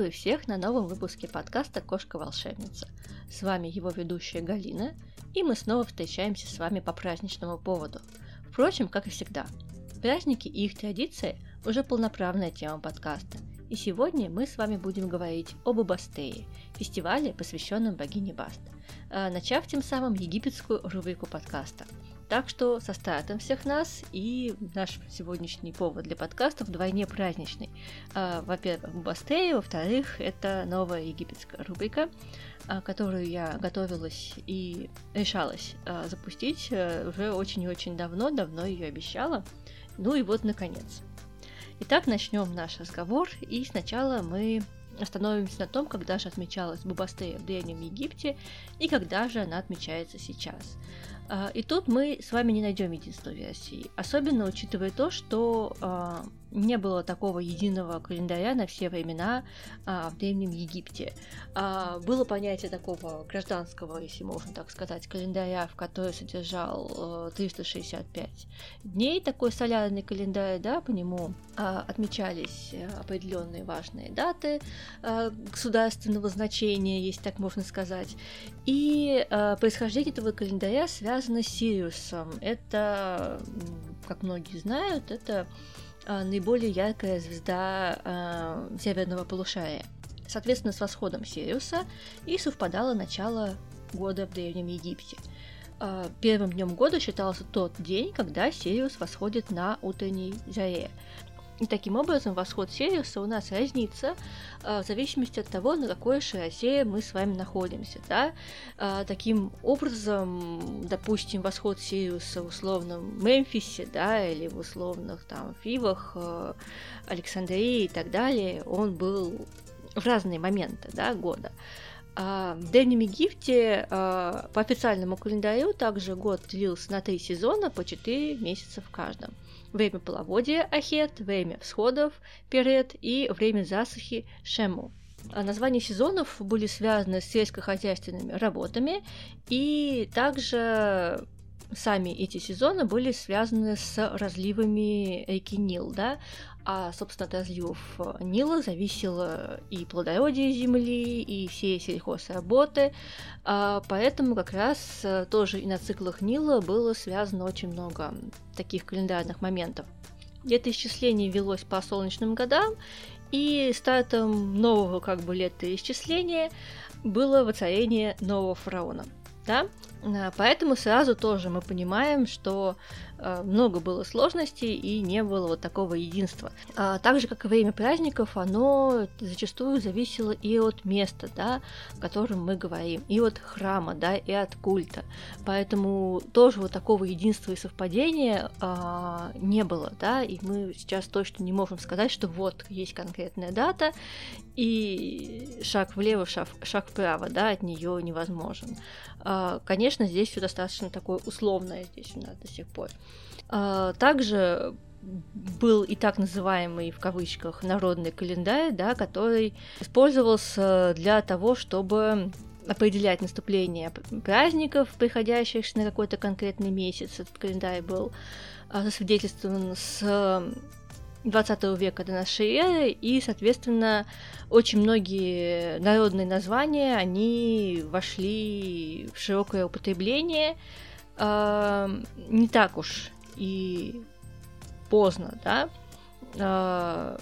Приветствую всех на новом выпуске подкаста «Кошка-волшебница». С вами его ведущая Галина, и мы снова встречаемся с вами по праздничному поводу. Впрочем, как и всегда, праздники и их традиции уже полноправная тема подкаста, и сегодня мы с вами будем говорить об Убастее, фестивале, посвященном богине Баст, а, начав тем самым египетскую рубрику подкаста – так что со стартом всех нас и наш сегодняшний повод для подкаста вдвойне праздничный. А, во-первых, Бастея, во-вторых, это новая египетская рубрика, а, которую я готовилась и решалась а, запустить уже очень и очень давно, давно ее обещала. Ну и вот, наконец. Итак, начнем наш разговор, и сначала мы остановимся на том, когда же отмечалась Бубастея в Древнем Египте и когда же она отмечается сейчас. А, и тут мы с вами не найдем единства версий, особенно учитывая то, что а, не было такого единого календаря на все времена а, в Древнем Египте. А, было понятие такого гражданского, если можно так сказать, календаря, в который содержал а, 365 дней, такой солярный календарь, да, по нему а, отмечались определенные важные даты а, государственного значения, если так можно сказать. И а, происхождение этого календаря связано с Сириусом. Это, как многие знают, это наиболее яркая звезда э, северного полушария. Соответственно, с восходом Сириуса и совпадало начало года в Древнем Египте. Э, первым днем года считался тот день, когда Сириус восходит на утренней заре. И таким образом восход Сириуса у нас разнится э, в зависимости от того, на какой широте мы с вами находимся. Да? Э, таким образом, допустим, восход Сириуса в условном Мемфисе да, или в условных там Фивах, э, Александрии и так далее, он был в разные моменты да, года. А в Древнем Египте по официальному календарю также год делился на три сезона по 4 месяца в каждом время половодья – Ахет, время всходов – Перет и время засухи – Шему. А названия сезонов были связаны с сельскохозяйственными работами, и также сами эти сезоны были связаны с разливами реки Нил, да, а, собственно, от разливов Нила зависело и плодородие земли, и все сельхозработы, а, поэтому как раз э, тоже и на циклах Нила было связано очень много таких календарных моментов. Это исчисление велось по солнечным годам, и стартом нового как бы летоисчисления было воцарение нового фараона. Да? А, поэтому сразу тоже мы понимаем, что Э, много было сложностей и не было вот такого единства. А так же, как и время праздников, оно зачастую зависело и от места, да, о котором мы говорим, и от храма, да, и от культа. Поэтому тоже вот такого единства и совпадения а, не было, да, и мы сейчас точно не можем сказать, что вот есть конкретная дата, и шаг влево, шаг, шаг вправо, да, от нее невозможен. А, конечно, здесь все достаточно такое условное здесь у нас до сих пор. А, также был и так называемый в кавычках народный календарь, да, который использовался для того, чтобы определять наступление праздников, приходящих на какой-то конкретный месяц. Этот календарь был а, засвидетельствован с 20 века до нашей эры, и, соответственно, очень многие народные названия, они вошли в широкое употребление э, не так уж и поздно, да. Э,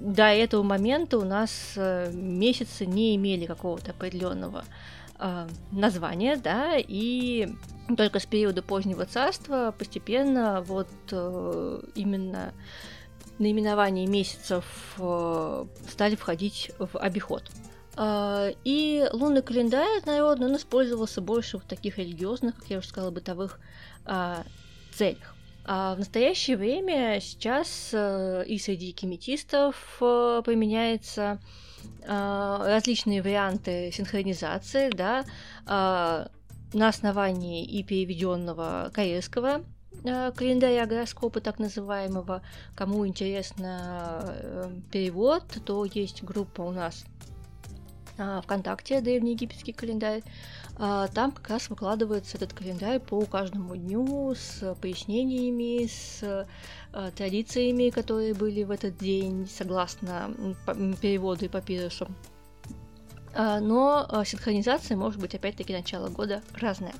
до этого момента у нас э, месяцы не имели какого-то определенного э, названия, да, и только с периода позднего царства постепенно вот э, именно наименования месяцев э, стали входить в обиход. Э, и лунный календарь народный, он использовался больше в таких религиозных, как я уже сказала, бытовых целях. А в настоящее время сейчас и среди кеметистов применяются различные варианты синхронизации, да, на основании и переведенного каирского Э, календаря гороскопа так называемого. Кому интересно э, перевод, то есть группа у нас а, ВКонтакте, древний египетский календарь. А, там как раз выкладывается этот календарь по каждому дню с пояснениями, с а, традициями, которые были в этот день, согласно переводу и папирусу. Но синхронизация может быть опять-таки начало года разная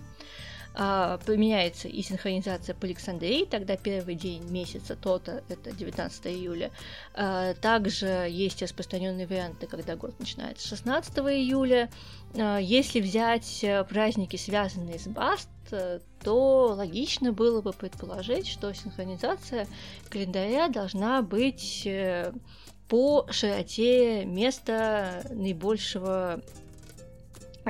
а, поменяется и синхронизация по Александрии, тогда первый день месяца то-то, это 19 июля. А, также есть распространенные варианты, когда год начинается 16 июля. А, если взять э, праздники, связанные с Баст, то логично было бы предположить, что синхронизация календаря должна быть э, по широте места наибольшего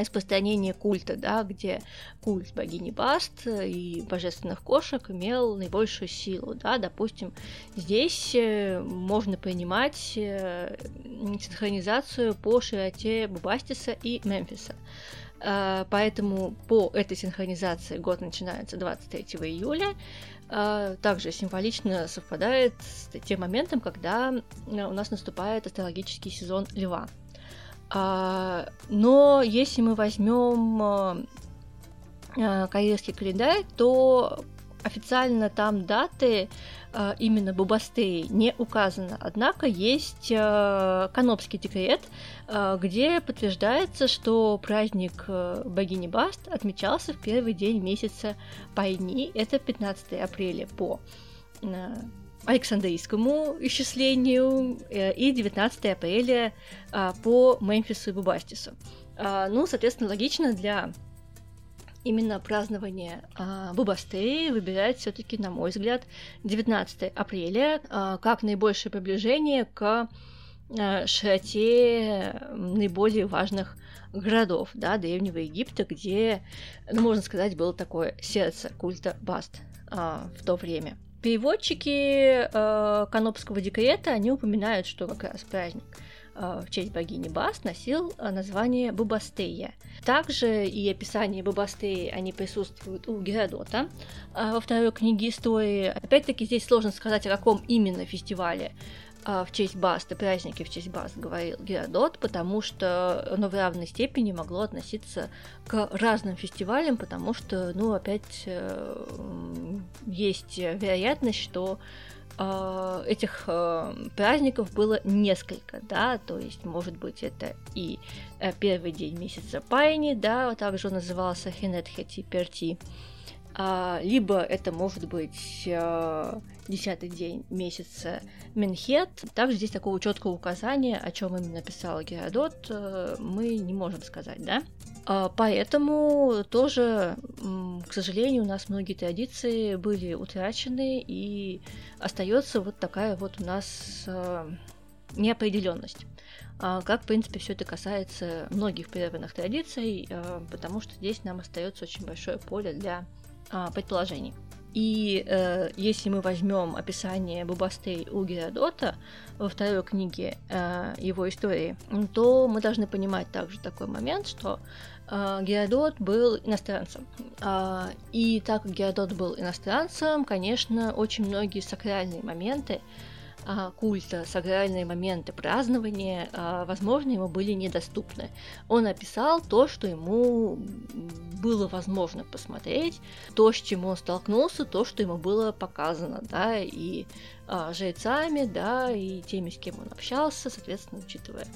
распространение культа, да, где культ богини Баст и божественных кошек имел наибольшую силу, да, допустим, здесь э, можно принимать э, синхронизацию по широте Бубастиса и Мемфиса. Э, поэтому по этой синхронизации год начинается 23 июля, также символично совпадает с тем моментом, когда у нас наступает астрологический сезон Льва. А, но если мы возьмем а, а, каирский календарь, то официально там даты а, именно Бубастеи не указано. Однако есть канопский декрет, где подтверждается, что праздник богини Баст отмечался в первый день месяца Пайни, это 15 апреля по Александрийскому исчислению э, и 19 апреля а, по Мемфису и Бубастису. А, ну, соответственно, логично для именно празднования а, Бубастеи выбирать все-таки, на мой взгляд, 19 апреля как наибольшее приближение к широте наиболее важных городов да, Древнего Египта, где, ну, можно сказать, было такое сердце культа Баст в то время. Переводчики э, Канопского декрета, они упоминают, что как раз праздник э, в честь богини Бас носил э, название Бубастея. Также и описание Бубастеи, они присутствуют у Геродота э, во второй книге истории. Опять-таки здесь сложно сказать, о каком именно фестивале в честь Басты, праздники в честь Баст говорил Геродот, потому что оно в равной степени могло относиться к разным фестивалям, потому что, ну, опять э, есть вероятность, что э, этих э, праздников было несколько, да, то есть, может быть, это и первый день месяца Пайни, да, также он назывался Хенетхети Перти, а, либо это может быть а, десятый день месяца Менхет. Также здесь такого четкого указания, о чем именно писал Геродот, э, мы не можем сказать, да? А, поэтому тоже, к сожалению, у нас многие традиции были утрачены, и остается вот такая вот у нас неопределенность. Как, в принципе, все это касается многих прерванных традиций, потому что здесь нам остается очень большое поле для а, предположений. И э, если мы возьмем описание Бубастей у Геродота во второй книге э, его истории, то мы должны понимать также такой момент, что э, Геродот был иностранцем. Э, и так как Геродот был иностранцем, конечно, очень многие сакральные моменты культа, сакральные моменты празднования, а, возможно, ему были недоступны. Он описал то, что ему было возможно посмотреть, то, с чем он столкнулся, то, что ему было показано, да, и а, жрецами, да, и теми, с кем он общался, соответственно, учитывая,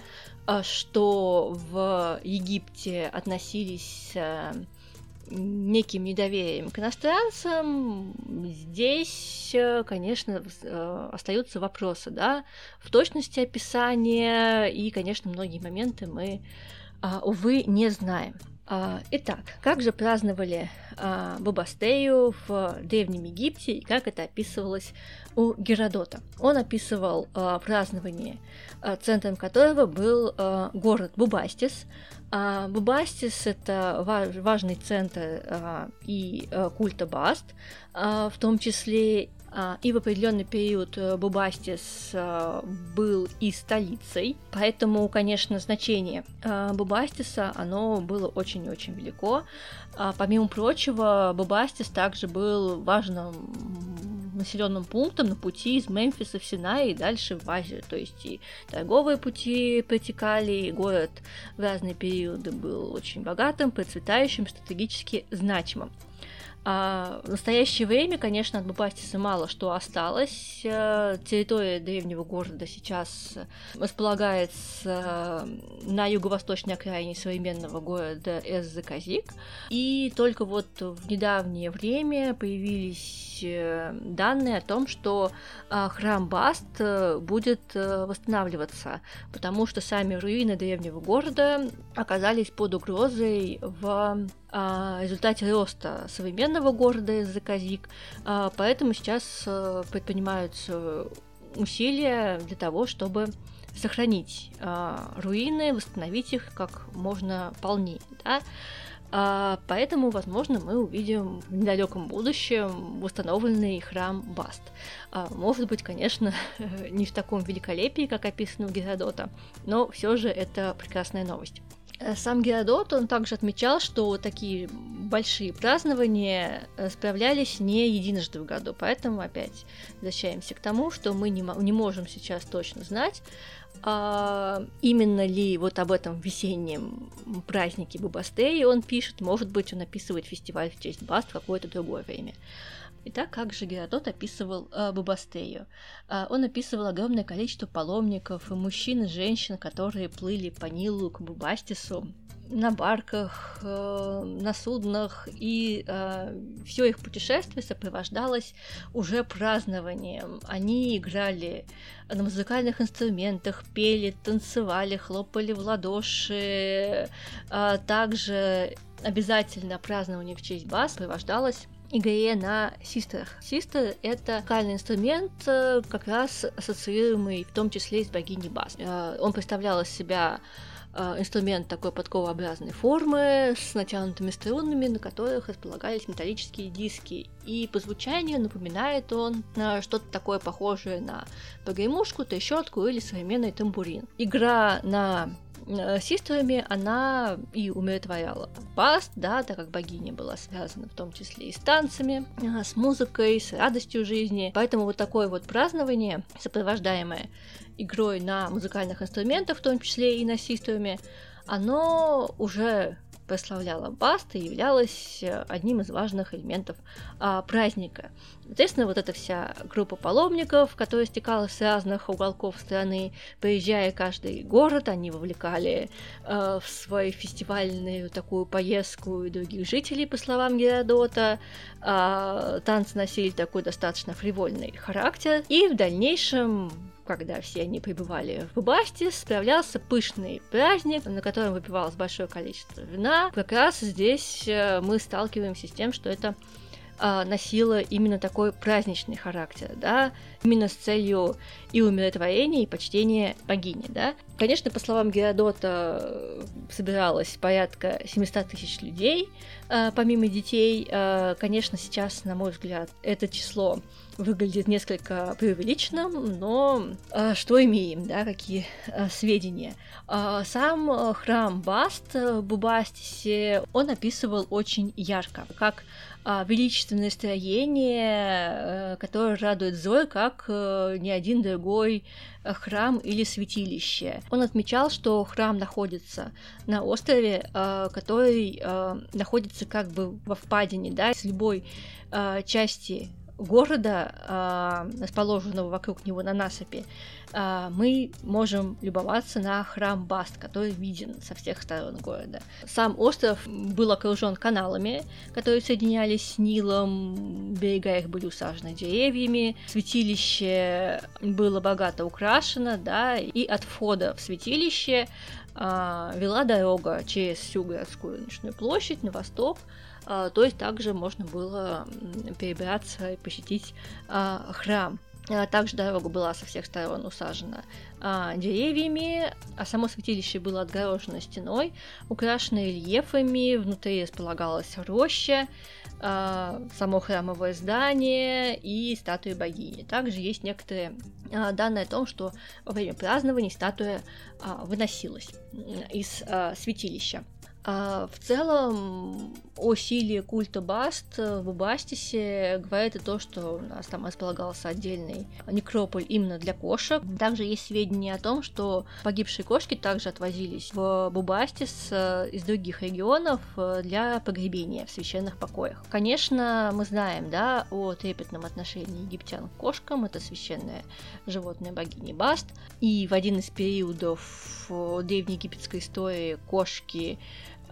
что в Египте относились неким недоверием к иностранцам, здесь, э, конечно, э, остаются вопросы, да, в точности описания, и, конечно, многие моменты мы, а, увы, не знаем. А, итак, как же праздновали а, Бабастею в Древнем Египте и как это описывалось у Геродота? Он описывал празднование, центром которого был город Бубастис, а, Бубастис – это важный центр а, и а, культа Баст, в том числе и в определенный период э, Бубастис был и столицей, поэтому, конечно, значение Бубастиса, оно было очень-очень велико. Помимо прочего, Бубастис также был важным населенным пунктом на пути из Мемфиса в Синай и дальше в Азию. То есть и торговые пути протекали, и город в разные периоды был очень богатым, процветающим, стратегически значимым. А в настоящее время, конечно, от Бабастиса мало что осталось. Э, территория древнего города сейчас располагается на юго-восточной окраине современного города Эззаказик. И только вот в недавнее время появились э, данные о том, что а, храм Баст э, будет восстанавливаться, потому что сами руины древнего города оказались под угрозой в результате роста современного города из Заказик, а, поэтому сейчас э, предпринимаются усилия для того, чтобы сохранить а, руины, восстановить их как можно полнее. Да? Поэтому, возможно, мы увидим в недалеком будущем восстановленный храм Баст. Может быть, конечно, не в таком великолепии, как описано в Геродота, но все же это прекрасная новость. Э, сам Геродот, он также отмечал, что такие большие празднования э, справлялись не единожды в году, поэтому опять возвращаемся к тому, что мы не, не можем сейчас точно знать, а именно ли вот об этом весеннем празднике Бабастеи он пишет, может быть, он описывает фестиваль в честь Баст в какое-то другое время. Итак, как же Геродот описывал э, Бабастею? Э, он описывал огромное количество паломников, и мужчин и женщин, которые плыли по Нилу к Бубастису на барках, э, на суднах, и э, все их путешествие сопровождалось уже празднованием. Они играли на музыкальных инструментах, пели, танцевали, хлопали в ладоши. А также обязательно празднование в честь Бас сопровождалось игре на систерах. Систер — это музыкальный инструмент, э, как раз ассоциируемый в том числе с богиней Бас. Э, он представлял из себя э, инструмент такой подковообразной формы с натянутыми струнами, на которых располагались металлические диски. И по звучанию напоминает он на что-то такое похожее на погремушку, трещотку или современный тамбурин. Игра на Э, систерами она и умиротворяла Баст, да, так как богиня была связана в том числе и с танцами, э, с музыкой, с радостью жизни. Поэтому вот такое вот празднование, сопровождаемое игрой на музыкальных инструментах, в том числе и на систерами, оно уже прославляла Баста и являлась э, одним из важных элементов а, праздника. Соответственно, вот эта вся группа паломников, которая стекалась с разных уголков страны, приезжая в каждый город, они вовлекали э, в свою фестивальную такую поездку и других жителей, по словам Геродота. Э, танцы носили такой достаточно фривольный характер, и в дальнейшем когда все они пребывали в Басте, справлялся пышный праздник, на котором выпивалось большое количество вина. Как раз здесь э, мы сталкиваемся с тем, что это а, носила именно такой праздничный характер, да, именно с целью и умиротворения, и почтения богини, да. Конечно, по словам Геродота, собиралось порядка 700 тысяч людей, а, помимо детей. А, конечно, сейчас, на мой взгляд, это число выглядит несколько преувеличенным, но что имеем, да, какие сведения. Сам храм Баст в Бубастисе он описывал очень ярко, как величественное строение, э, которое радует взор, как э, ни один другой э, храм или святилище. Он отмечал, что храм находится на острове, который находится как бы во впадине, да, с любой части города, расположенного вокруг него на насыпи, а, мы можем любоваться на храм Баст, который виден со всех сторон города. Сам остров был окружен каналами, которые соединялись с Нилом, берега их были усажены деревьями, святилище было богато украшено, да, и от входа в святилище а, вела дорога через всю городскую рыночную площадь на восток, а, то есть также можно было перебраться и посетить а, храм. А, также дорога была со всех сторон усажена а, деревьями, а само святилище было отгорожено стеной, украшено рельефами, внутри располагалась роща, а, само храмовое здание и статуя богини. Также есть некоторые а, данные о том, что во время празднований статуя а, выносилась из а, святилища. А в целом о силе культа Баст в Бубастисе говорит и то, что у нас там располагался отдельный некрополь именно для кошек. Также есть сведения о том, что погибшие кошки также отвозились в Бубастис э, из других регионов э, для погребения в священных покоях. Конечно, мы знаем, да, о трепетном отношении египтян к кошкам, это священное животное богини Баст, и в один из периодов э, древнеегипетской истории кошки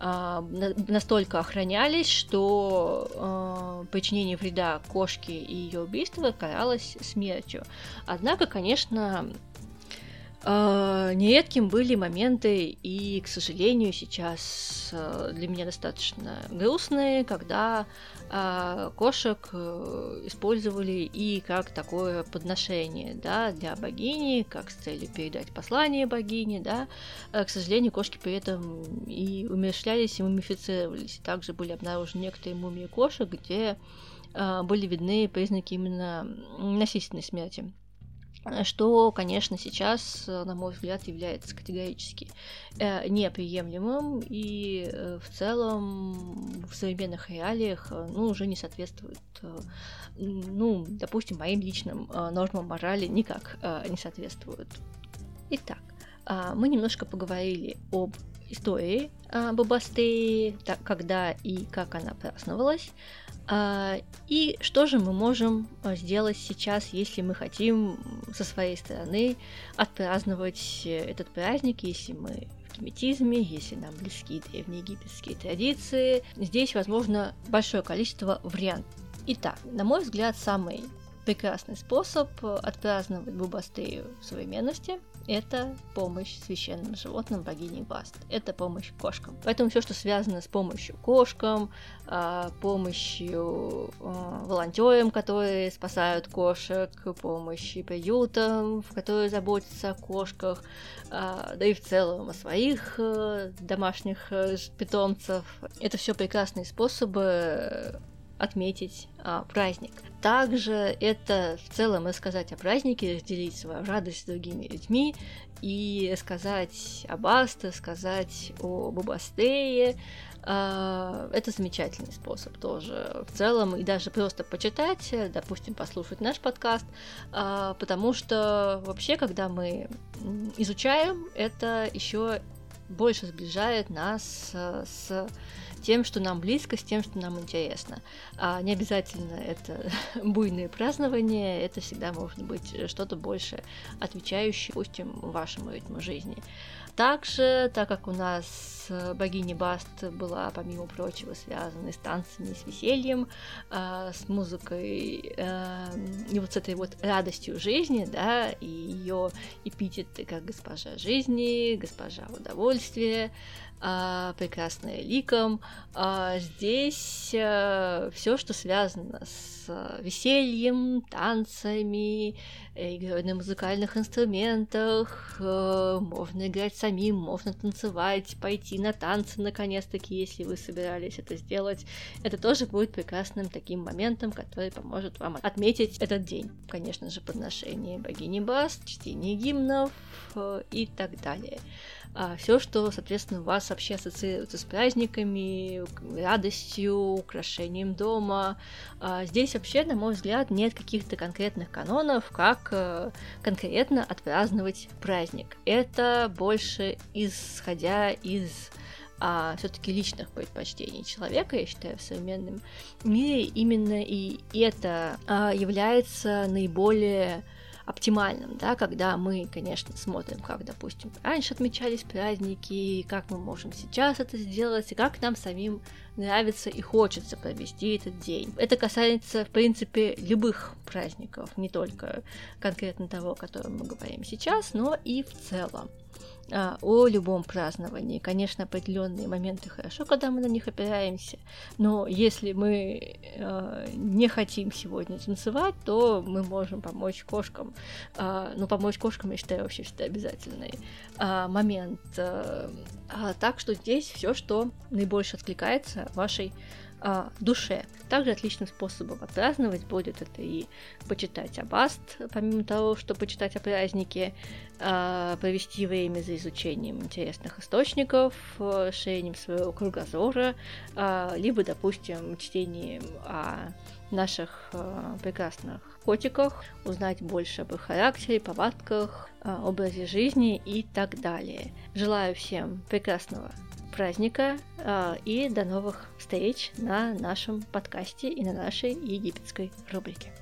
настолько охранялись, что э, причинение вреда кошке и ее убийство каралось смертью. Однако, конечно, нередким были моменты, и, к сожалению, сейчас э, для меня достаточно грустные, когда а кошек э, использовали и как такое подношение, да, для богини, как с целью передать послание богини, да. А, к сожалению, кошки при этом и умершлялись, и мумифицировались. Также были обнаружены некоторые мумии кошек, где а, были видны признаки именно насильственной смерти что, конечно, сейчас, э, на мой взгляд, является категорически э, неприемлемым и э, в целом в современных реалиях ну, уже не соответствует, ну, допустим, моим личным нормам морали никак не соответствует. Итак, а, мы немножко поговорили об истории Бабастеи, когда и как она праздновалась. А, и что же мы можем а, сделать сейчас, если мы хотим со своей стороны отпраздновать э, этот праздник, если мы в геметизме, если нам близки древнеегипетские традиции. Здесь возможно большое количество вариантов. Итак, на мой взгляд, самый прекрасный способ отпраздновать Бубастею в современности – это помощь священным животным богини Баст. Это помощь кошкам. Поэтому все, что связано с помощью кошкам, а, помощью а, волонтерам, которые спасают кошек, помощи приютам, которые заботятся о кошках, а, да и в целом о своих э, домашних э, питомцев. Это все прекрасные способы отметить а, праздник. Также это в целом рассказать о празднике, разделить свою радость с другими людьми и рассказать об Асте, сказать о Бубастее. А, это замечательный способ тоже в целом, и даже просто почитать, допустим, послушать наш подкаст, а, потому что вообще, когда мы изучаем, это еще больше сближает нас с тем, что нам близко, с тем, что нам интересно. А не обязательно это буйные празднования, это всегда может быть что-то больше отвечающее, допустим, вашему ритму жизни. Также, так как у нас богиня Баст была, помимо прочего, связана с танцами, с весельем, а, с музыкой а, и вот с этой вот радостью жизни, да, и ее эпитеты как госпожа жизни, госпожа удовольствия, а, прекрасная ликом. А, здесь а, все, что связано с весельем, танцами, игрой на музыкальных инструментах, а, можно играть самим, можно танцевать, пойти на танцы наконец-таки, если вы собирались это сделать. Это тоже будет прекрасным таким моментом, который поможет вам отметить этот день. Конечно же, подношение богини Баст, чтение гимнов э, и так далее а, все, что, соответственно, у вас вообще ассоциируется с праздниками, радостью, украшением дома. А, здесь вообще, на мой взгляд, нет каких-то конкретных канонов, как а, конкретно отпраздновать праздник. Это больше исходя из а все-таки личных предпочтений человека, я считаю, в современном мире именно и это а, является наиболее оптимальным, да, когда мы, конечно, смотрим, как, допустим, раньше отмечались праздники, как мы можем сейчас это сделать, и как нам самим нравится и хочется провести этот день. Это касается, в принципе, любых праздников, не только конкретно того, о котором мы говорим сейчас, но и в целом. А, о любом праздновании. Конечно, определенные моменты хорошо, когда мы на них опираемся, но если мы э, не хотим сегодня танцевать, то мы можем помочь кошкам. Э, ну, помочь кошкам, я считаю, вообще что обязательный э, момент. Так что здесь все, что наибольше откликается вашей а, душе. Также отличным способом отпраздновать будет это и почитать Абаст, помимо того, что почитать о празднике, а, провести время за изучением интересных источников, расширением своего кругозора, а, либо, допустим, чтением о наших а, прекрасных котиках, узнать больше об их характере, повадках, образе жизни и так далее. Желаю всем прекрасного праздника э, и до новых встреч на нашем подкасте и на нашей египетской рубрике.